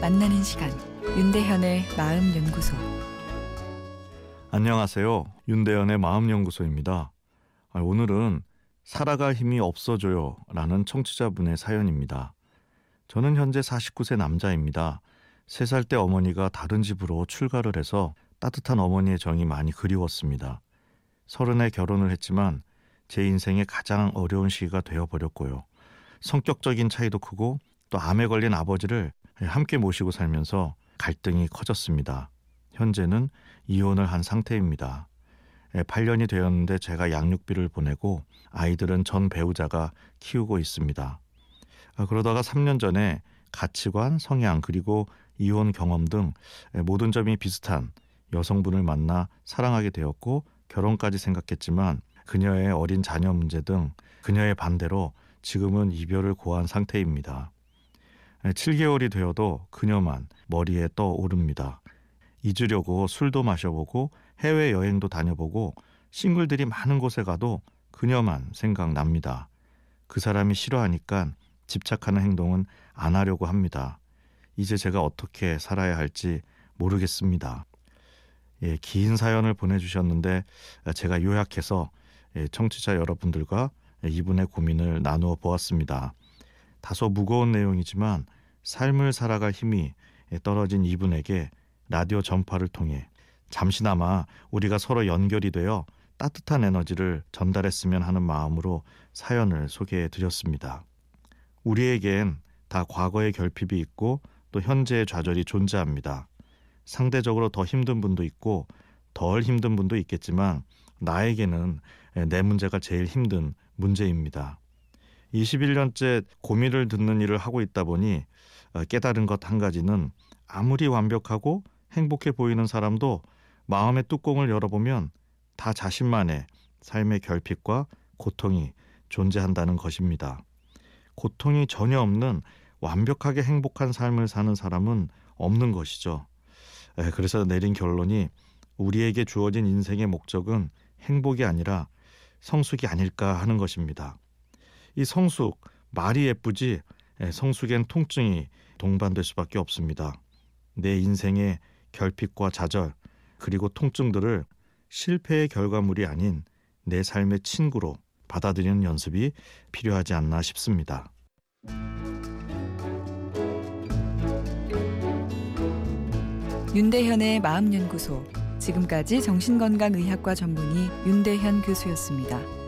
만나는 시간 윤대현의 마음 연구소 안녕하세요. 윤대현의 마음 연구소입니다. 아, 오늘은 살아갈 힘이 없어져요 라는 청취자분의 사연입니다. 저는 현재 49세 남자입니다. 3살 때 어머니가 다른 집으로 출가를 해서 따뜻한 어머니의 정이 많이 그리웠습니다. 서른에 결혼을 했지만 제 인생의 가장 어려운 시기가 되어버렸고요. 성격적인 차이도 크고 또 암에 걸린 아버지를 함께 모시고 살면서 갈등이 커졌습니다. 현재는 이혼을 한 상태입니다. 8년이 되었는데 제가 양육비를 보내고 아이들은 전 배우자가 키우고 있습니다. 아, 그러다가 3년 전에 가치관, 성향, 그리고 이혼 경험 등 모든 점이 비슷한 여성분을 만나 사랑하게 되었고 결혼까지 생각했지만 그녀의 어린 자녀 문제 등 그녀의 반대로 지금은 이별을 고한 상태입니다. 7개월이 되어도 그녀만 머리에 떠오릅니다. 잊으려고 술도 마셔보고 해외 여행도 다녀보고 싱글들이 많은 곳에 가도 그녀만 생각납니다. 그 사람이 싫어하니까 집착하는 행동은 안 하려고 합니다. 이제 제가 어떻게 살아야 할지 모르겠습니다. 예, 긴 사연을 보내주셨는데 제가 요약해서 예, 청취자 여러분들과 이분의 고민을 나누어 보았습니다. 다소 무거운 내용이지만 삶을 살아갈 힘이 떨어진 이분에게 라디오 전파를 통해 잠시나마 우리가 서로 연결이 되어 따뜻한 에너지를 전달했으면 하는 마음으로 사연을 소개해 드렸습니다. 우리에겐 다 과거의 결핍이 있고 또 현재의 좌절이 존재합니다. 상대적으로 더 힘든 분도 있고 덜 힘든 분도 있겠지만 나에게는 내 문제가 제일 힘든 문제입니다. 21년째 고민을 듣는 일을 하고 있다 보니 어, 깨달은 것 한 가지는 아무리 완벽하고 행복해 보이는 사람도 마음의 뚜껑을 열어보면 다 자신만의 삶의 결핍과 고통이 존재한다는 것입니다. 고통이 전혀 없는 완벽하게 행복한 삶을 사는 사람은 없는 것이죠. 그래서 내린 결론이 우리에게 주어진 인생의 목적은 행복이 아니라 성숙이 아닐까 하는 것입니다. 이 성숙 말이 예쁘지 성숙엔 통증이 동반될 수밖에 없습니다. 내 인생의 결핍과 좌절 그리고 통증들을 실패의 결과물이 아닌 내 삶의 친구로 받아들이는 연습이 필요하지 않나 싶습니다. 윤대현의 마음연구소 지금까지 정신건강의학과 전문의 윤대현 교수였습니다.